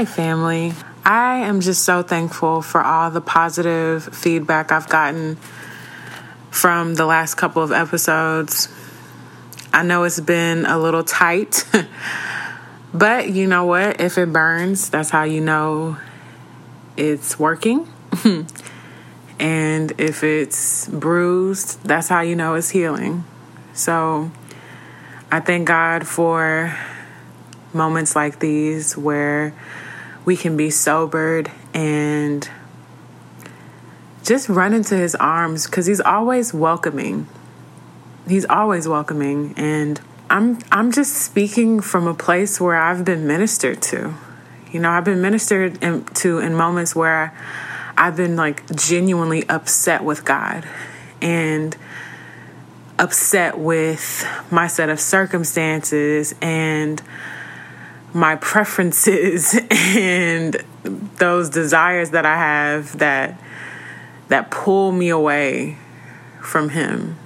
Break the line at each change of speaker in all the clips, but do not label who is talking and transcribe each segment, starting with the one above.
Hey, family. I am just so thankful for all the positive feedback I've gotten from the last couple of episodes. I know it's been a little tight, but you know what? If it burns, that's how you know it's working. and if it's bruised, that's how you know it's healing. So I thank God for moments like these where we can be sobered and just run into his arms because he's always welcoming. He's always welcoming and I'm I'm just speaking from a place where I've been ministered to. You know, I've been ministered in, to in moments where I've been like genuinely upset with God and upset with my set of circumstances and my preferences and those desires that I have that that pull me away from him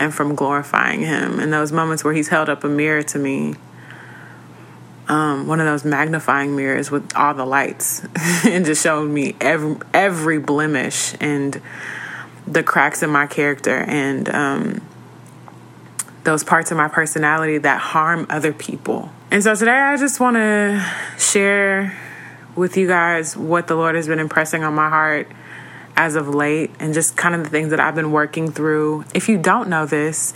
and from glorifying him. And those moments where he's held up a mirror to me um, one of those magnifying mirrors with all the lights and just showed me every every blemish and the cracks in my character. And um, those parts of my personality that harm other people. And so today I just want to share with you guys what the Lord has been impressing on my heart as of late and just kind of the things that I've been working through. If you don't know this,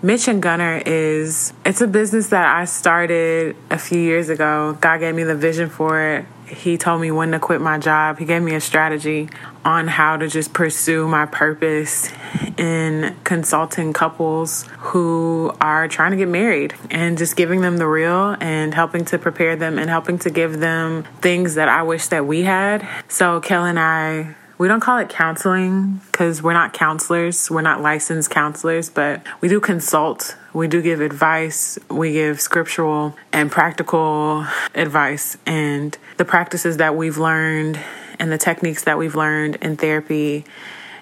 Mitch and Gunner is it's a business that I started a few years ago. God gave me the vision for it he told me when to quit my job. He gave me a strategy on how to just pursue my purpose in consulting couples who are trying to get married and just giving them the real and helping to prepare them and helping to give them things that I wish that we had. So, Kel and I we don't call it counseling because we're not counselors. We're not licensed counselors, but we do consult. We do give advice. We give scriptural and practical advice. And the practices that we've learned and the techniques that we've learned in therapy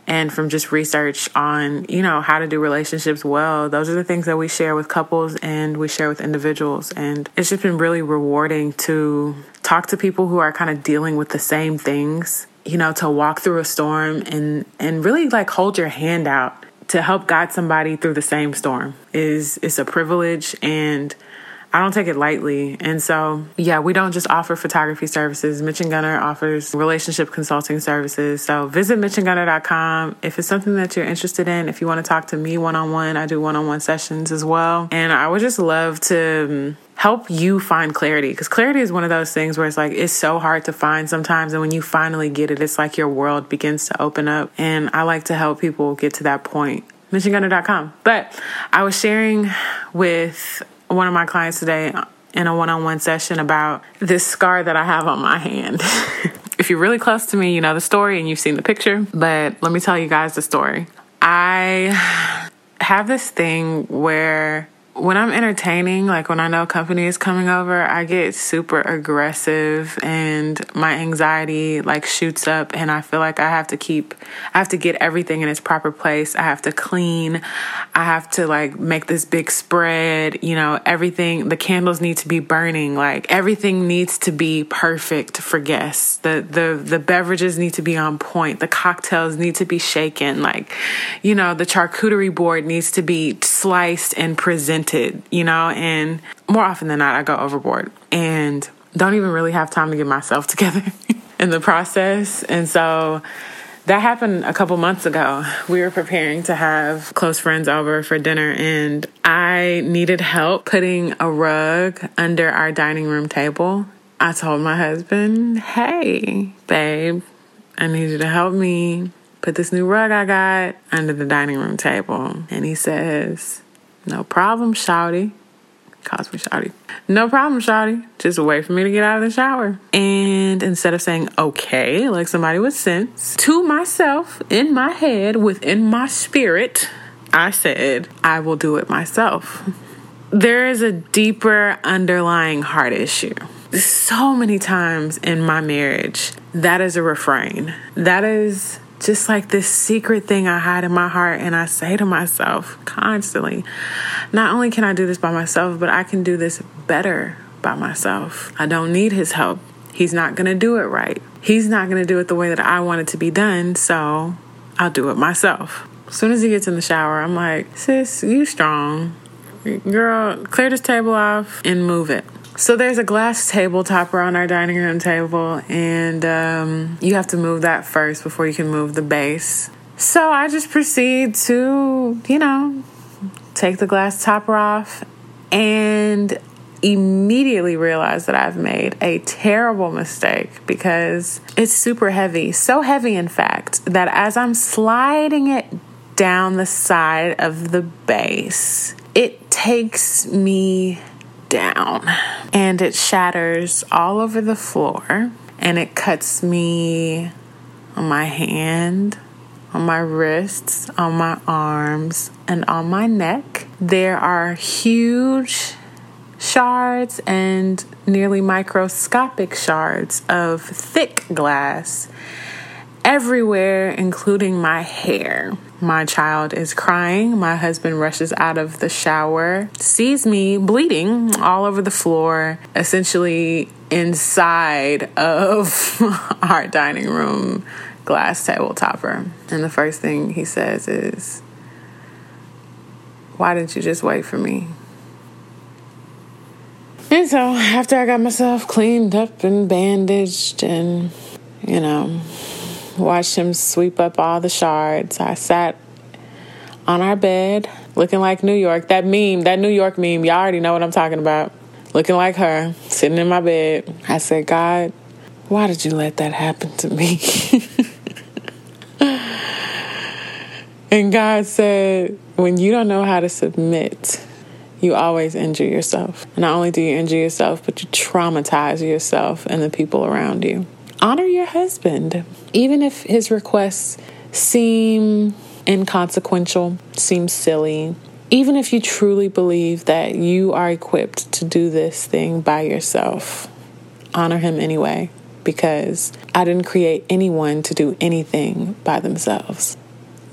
and from just research on, you know, how to do relationships well. Those are the things that we share with couples and we share with individuals. And it's just been really rewarding to talk to people who are kind of dealing with the same things you know, to walk through a storm and and really like hold your hand out to help guide somebody through the same storm is is a privilege and I don't take it lightly. And so, yeah, we don't just offer photography services. Mitch and Gunner offers relationship consulting services. So visit mitchandgunner.com if it's something that you're interested in. If you want to talk to me one on one, I do one on one sessions as well. And I would just love to help you find clarity because clarity is one of those things where it's like it's so hard to find sometimes and when you finally get it it's like your world begins to open up and i like to help people get to that point mitchandgunner.com but i was sharing with one of my clients today in a one-on-one session about this scar that I have on my hand. if you're really close to me, you know the story and you've seen the picture, but let me tell you guys the story. I have this thing where when I'm entertaining, like when I know company is coming over, I get super aggressive and my anxiety like shoots up and I feel like I have to keep I have to get everything in its proper place. I have to clean. I have to like make this big spread, you know, everything the candles need to be burning. Like everything needs to be perfect for guests. The the the beverages need to be on point. The cocktails need to be shaken. Like, you know, the charcuterie board needs to be sliced and presented you know, and more often than not, I go overboard and don't even really have time to get myself together in the process. And so that happened a couple months ago. We were preparing to have close friends over for dinner, and I needed help putting a rug under our dining room table. I told my husband, Hey, babe, I need you to help me put this new rug I got under the dining room table. And he says, no problem, Shouty. Calls me Shouty. No problem, Shouty. Just wait for me to get out of the shower. And instead of saying okay, like somebody with sense, to myself, in my head, within my spirit, I said, I will do it myself. There is a deeper underlying heart issue. So many times in my marriage, that is a refrain. That is just like this secret thing I hide in my heart. And I say to myself constantly, not only can I do this by myself, but I can do this better by myself. I don't need his help. He's not going to do it right. He's not going to do it the way that I want it to be done, so I'll do it myself. As soon as he gets in the shower, I'm like, sis, you strong. Girl, clear this table off and move it. So there's a glass table topper on our dining room table, and um, you have to move that first before you can move the base. So I just proceed to, you know, take the glass topper off and immediately realize that I've made a terrible mistake because it's super heavy. So heavy, in fact, that as I'm sliding it down the side of the base, it takes me down and it shatters all over the floor and it cuts me on my hand, on my wrists, on my arms, and on my neck. There are huge shards and nearly microscopic shards of thick glass everywhere, including my hair. My child is crying. My husband rushes out of the shower, sees me bleeding all over the floor, essentially inside of our dining room glass table topper. And the first thing he says is, Why didn't you just wait for me? And so after I got myself cleaned up and bandaged and, you know, watched him sweep up all the shards, I sat on our bed looking like New York. That meme, that New York meme, y'all already know what I'm talking about. Looking like her, sitting in my bed. I said, God, why did you let that happen to me? and God said, when you don't know how to submit, you always injure yourself. Not only do you injure yourself, but you traumatize yourself and the people around you. Honor your husband, even if his requests seem inconsequential, seem silly. Even if you truly believe that you are equipped to do this thing by yourself, honor him anyway, because I didn't create anyone to do anything by themselves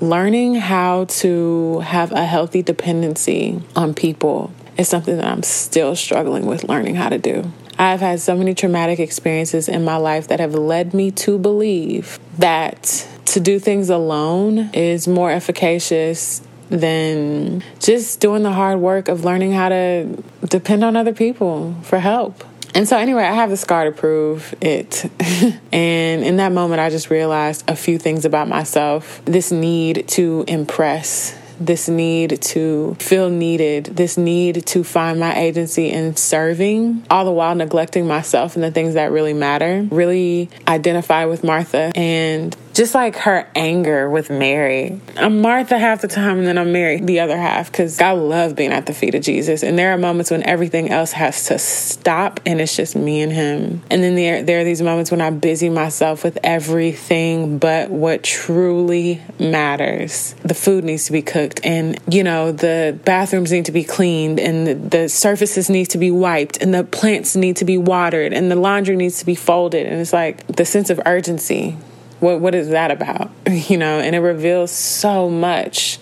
learning how to have a healthy dependency on people is something that I'm still struggling with learning how to do. I've had so many traumatic experiences in my life that have led me to believe that to do things alone is more efficacious than just doing the hard work of learning how to depend on other people for help. And so, anyway, I have the scar to prove it. and in that moment, I just realized a few things about myself this need to impress this need to feel needed, this need to find my agency in serving, all the while neglecting myself and the things that really matter. Really identify with Martha and just like her anger with Mary. I'm Martha half the time and then I'm Mary the other half because I love being at the feet of Jesus. And there are moments when everything else has to stop and it's just me and him. And then there, there are these moments when I busy myself with everything but what truly matters. The food needs to be cooked and, you know, the bathrooms need to be cleaned and the, the surfaces need to be wiped and the plants need to be watered and the laundry needs to be folded. And it's like the sense of urgency what what is that about? You know, and it reveals so much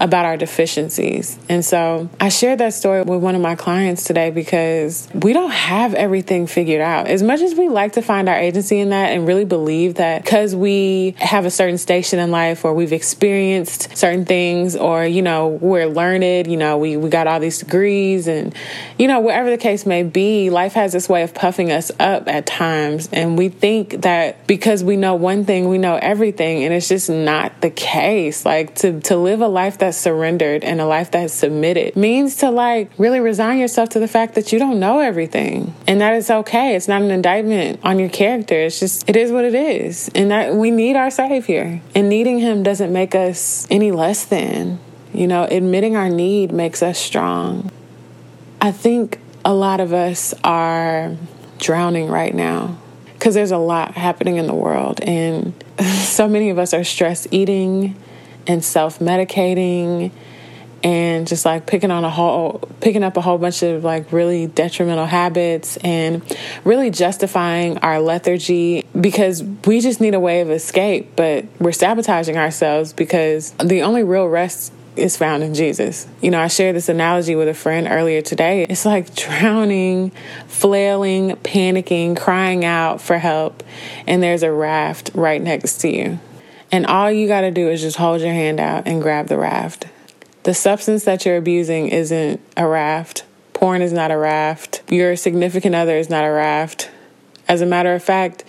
about our deficiencies. And so I shared that story with one of my clients today because we don't have everything figured out. As much as we like to find our agency in that and really believe that because we have a certain station in life or we've experienced certain things or, you know, we're learned, you know, we, we got all these degrees and, you know, whatever the case may be, life has this way of puffing us up at times. And we think that because we know one thing, we know everything. And it's just not the case. Like to, to live a life that's surrendered and a life that's submitted means to like really resign yourself to the fact that you don't know everything. And that is okay. It's not an indictment on your character. It's just, it is what it is. And that we need our Savior. And needing Him doesn't make us any less than. You know, admitting our need makes us strong. I think a lot of us are drowning right now because there's a lot happening in the world, and so many of us are stress eating and self medicating and just like picking on a whole picking up a whole bunch of like really detrimental habits and really justifying our lethargy because we just need a way of escape but we're sabotaging ourselves because the only real rest is found in Jesus. You know, I shared this analogy with a friend earlier today. It's like drowning, flailing, panicking, crying out for help, and there's a raft right next to you. And all you got to do is just hold your hand out and grab the raft. The substance that you're abusing isn't a raft. Porn is not a raft. Your significant other is not a raft. As a matter of fact,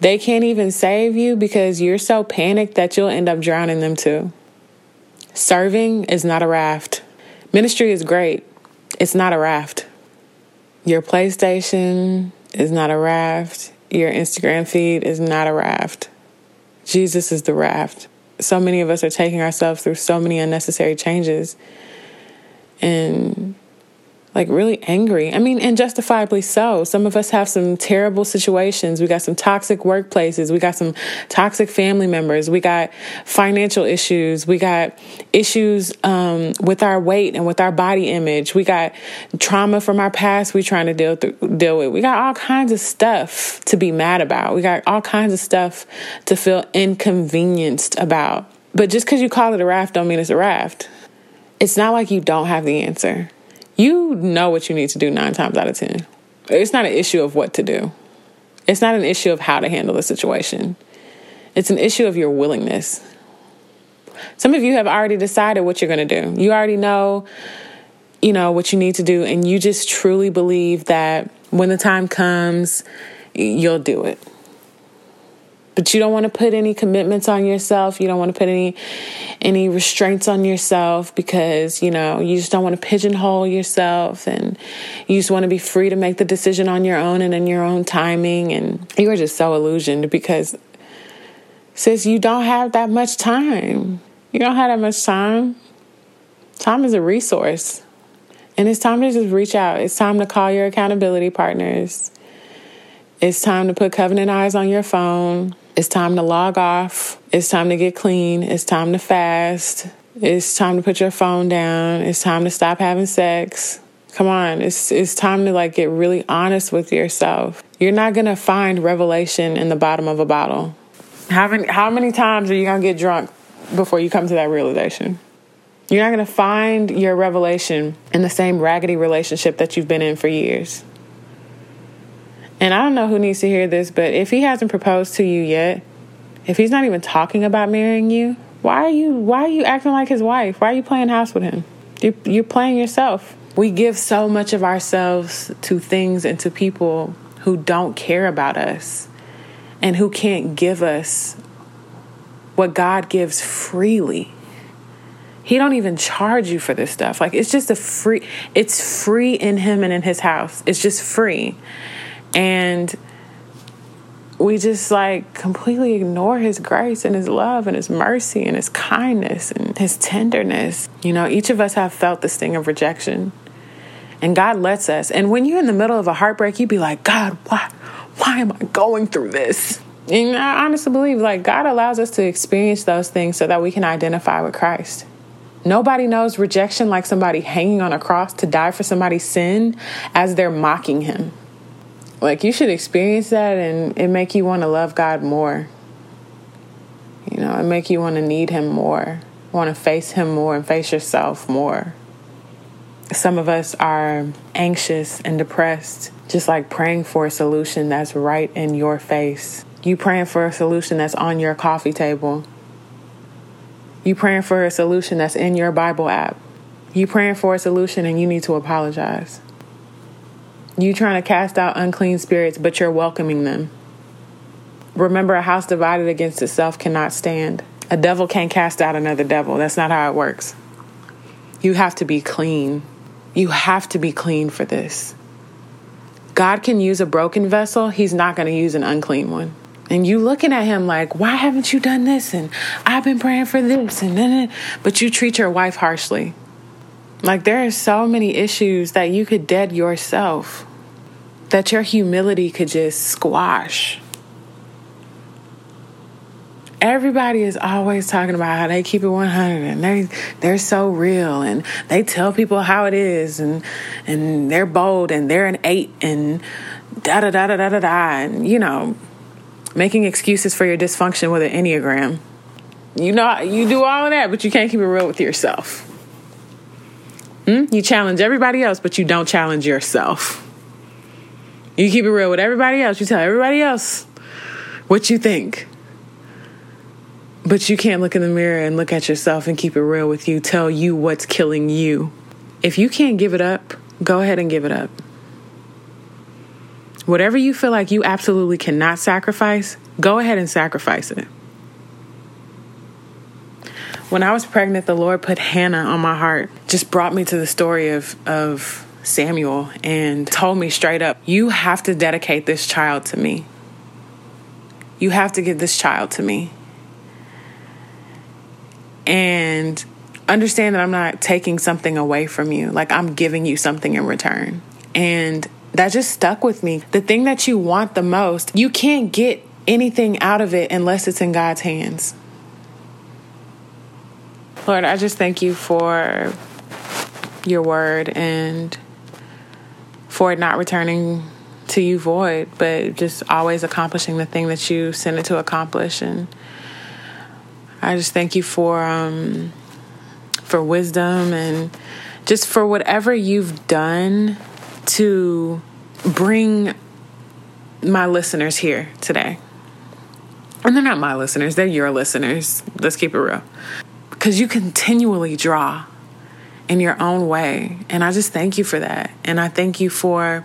they can't even save you because you're so panicked that you'll end up drowning them too. Serving is not a raft. Ministry is great. It's not a raft. Your PlayStation is not a raft. Your Instagram feed is not a raft. Jesus is the raft. So many of us are taking ourselves through so many unnecessary changes. And like really angry. I mean, and justifiably so. Some of us have some terrible situations. We got some toxic workplaces. We got some toxic family members. We got financial issues. We got issues um, with our weight and with our body image. We got trauma from our past. we're trying to deal through, deal with. We got all kinds of stuff to be mad about. We got all kinds of stuff to feel inconvenienced about. But just because you call it a raft, don't mean it's a raft. It's not like you don't have the answer you know what you need to do nine times out of 10. It's not an issue of what to do, it's not an issue of how to handle the situation. It's an issue of your willingness. Some of you have already decided what you're going to do. You already know, you know, what you need to do, and you just truly believe that when the time comes, you'll do it but you don't want to put any commitments on yourself. You don't want to put any any restraints on yourself because you know you just don't want to pigeonhole yourself and you just want to be free to make the decision on your own and in your own timing. And you are just so illusioned because since you don't have that much time. You don't have that much time. Time is a resource. And it's time to just reach out. It's time to call your accountability partners. It's time to put covenant eyes on your phone it's time to log off. It's time to get clean. It's time to fast. It's time to put your phone down. It's time to stop having sex. Come on, it's it's time to like get really honest with yourself. You're not gonna find revelation in the bottom of a bottle. How many how many times are you gonna get drunk before you come to that realization? You're not gonna find your revelation in the same raggedy relationship that you've been in for years. And I don't know who needs to hear this, but if he hasn't proposed to you yet, if he's not even talking about marrying you, why are you why are you acting like his wife? Why are you playing house with him? You're, you're playing yourself. We give so much of ourselves to things and to people who don't care about us and who can't give us what God gives freely. He don't even charge you for this stuff. Like it's just a free it's free in him and in his house. It's just free. And we just like completely ignore his grace and his love and his mercy and his kindness and his tenderness. You know, each of us have felt the sting of rejection. And God lets us. And when you're in the middle of a heartbreak, you would be like, God, why why am I going through this? And I honestly believe like God allows us to experience those things so that we can identify with Christ. Nobody knows rejection like somebody hanging on a cross to die for somebody's sin as they're mocking him. Like you should experience that and it make you want to love God more. You know, it make you want to need him more, want to face him more and face yourself more. Some of us are anxious and depressed, just like praying for a solution that's right in your face. You praying for a solution that's on your coffee table. You praying for a solution that's in your Bible app. You praying for a solution and you need to apologize. You trying to cast out unclean spirits, but you're welcoming them. Remember, a house divided against itself cannot stand. A devil can't cast out another devil. That's not how it works. You have to be clean. You have to be clean for this. God can use a broken vessel, He's not going to use an unclean one. And you looking at him like, why haven't you done this? And I've been praying for this, and then, but you treat your wife harshly. Like there are so many issues that you could dead yourself that your humility could just squash. Everybody is always talking about how they keep it 100 and they they're so real and they tell people how it is and and they're bold and they're an 8 and da da da da da da and you know making excuses for your dysfunction with an enneagram. You know, you do all of that, but you can't keep it real with yourself. Hmm? You challenge everybody else, but you don't challenge yourself. You keep it real with everybody else. You tell everybody else what you think. But you can't look in the mirror and look at yourself and keep it real with you. Tell you what's killing you. If you can't give it up, go ahead and give it up. Whatever you feel like you absolutely cannot sacrifice, go ahead and sacrifice it. When I was pregnant, the Lord put Hannah on my heart, just brought me to the story of, of Samuel and told me straight up, You have to dedicate this child to me. You have to give this child to me. And understand that I'm not taking something away from you. Like I'm giving you something in return. And that just stuck with me. The thing that you want the most, you can't get anything out of it unless it's in God's hands. Lord, I just thank you for your word and for not returning to you void, but just always accomplishing the thing that you sent it to accomplish. And I just thank you for um, for wisdom and just for whatever you've done to bring my listeners here today. And they're not my listeners, they're your listeners. Let's keep it real. Because you continually draw in your own way. And I just thank you for that. And I thank you for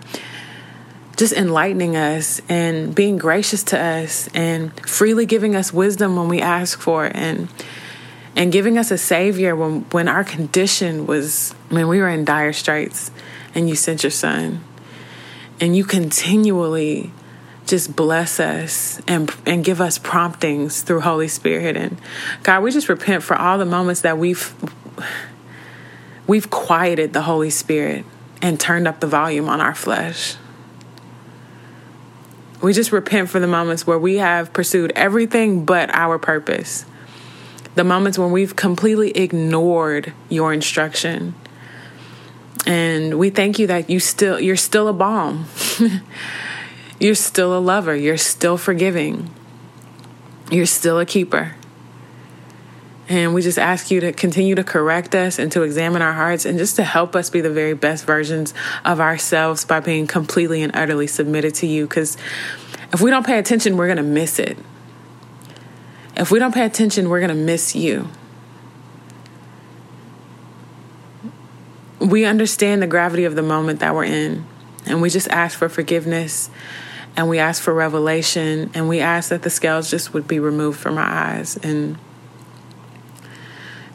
just enlightening us and being gracious to us and freely giving us wisdom when we ask for it and and giving us a savior when when our condition was when we were in dire straits and you sent your son and you continually just bless us and and give us promptings through Holy Spirit and God we just repent for all the moments that we've we've quieted the Holy Spirit and turned up the volume on our flesh. We just repent for the moments where we have pursued everything but our purpose. The moments when we've completely ignored your instruction. And we thank you that you still you're still a balm. you're still a lover, you're still forgiving. You're still a keeper. And we just ask you to continue to correct us and to examine our hearts and just to help us be the very best versions of ourselves by being completely and utterly submitted to you. Because if we don't pay attention, we're going to miss it. If we don't pay attention, we're going to miss you. We understand the gravity of the moment that we're in, and we just ask for forgiveness and we ask for revelation and we ask that the scales just would be removed from our eyes and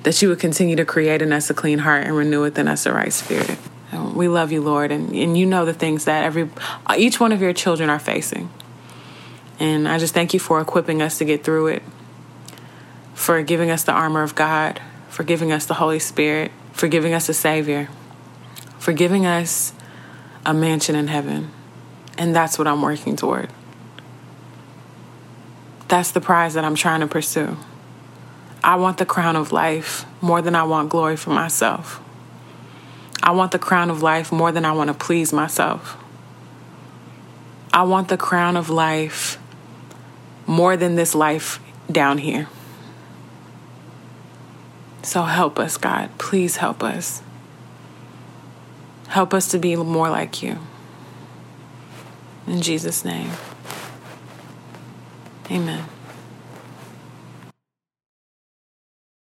that you would continue to create in us a clean heart and renew within us a right spirit. We love you, Lord, and, and you know the things that every each one of your children are facing. And I just thank you for equipping us to get through it, for giving us the armor of God, for giving us the Holy Spirit, for giving us a Savior, for giving us a mansion in heaven. And that's what I'm working toward. That's the prize that I'm trying to pursue. I want the crown of life more than I want glory for myself. I want the crown of life more than I want to please myself. I want the crown of life more than this life down here. So help us, God. Please help us. Help us to be more like you. In Jesus' name, amen.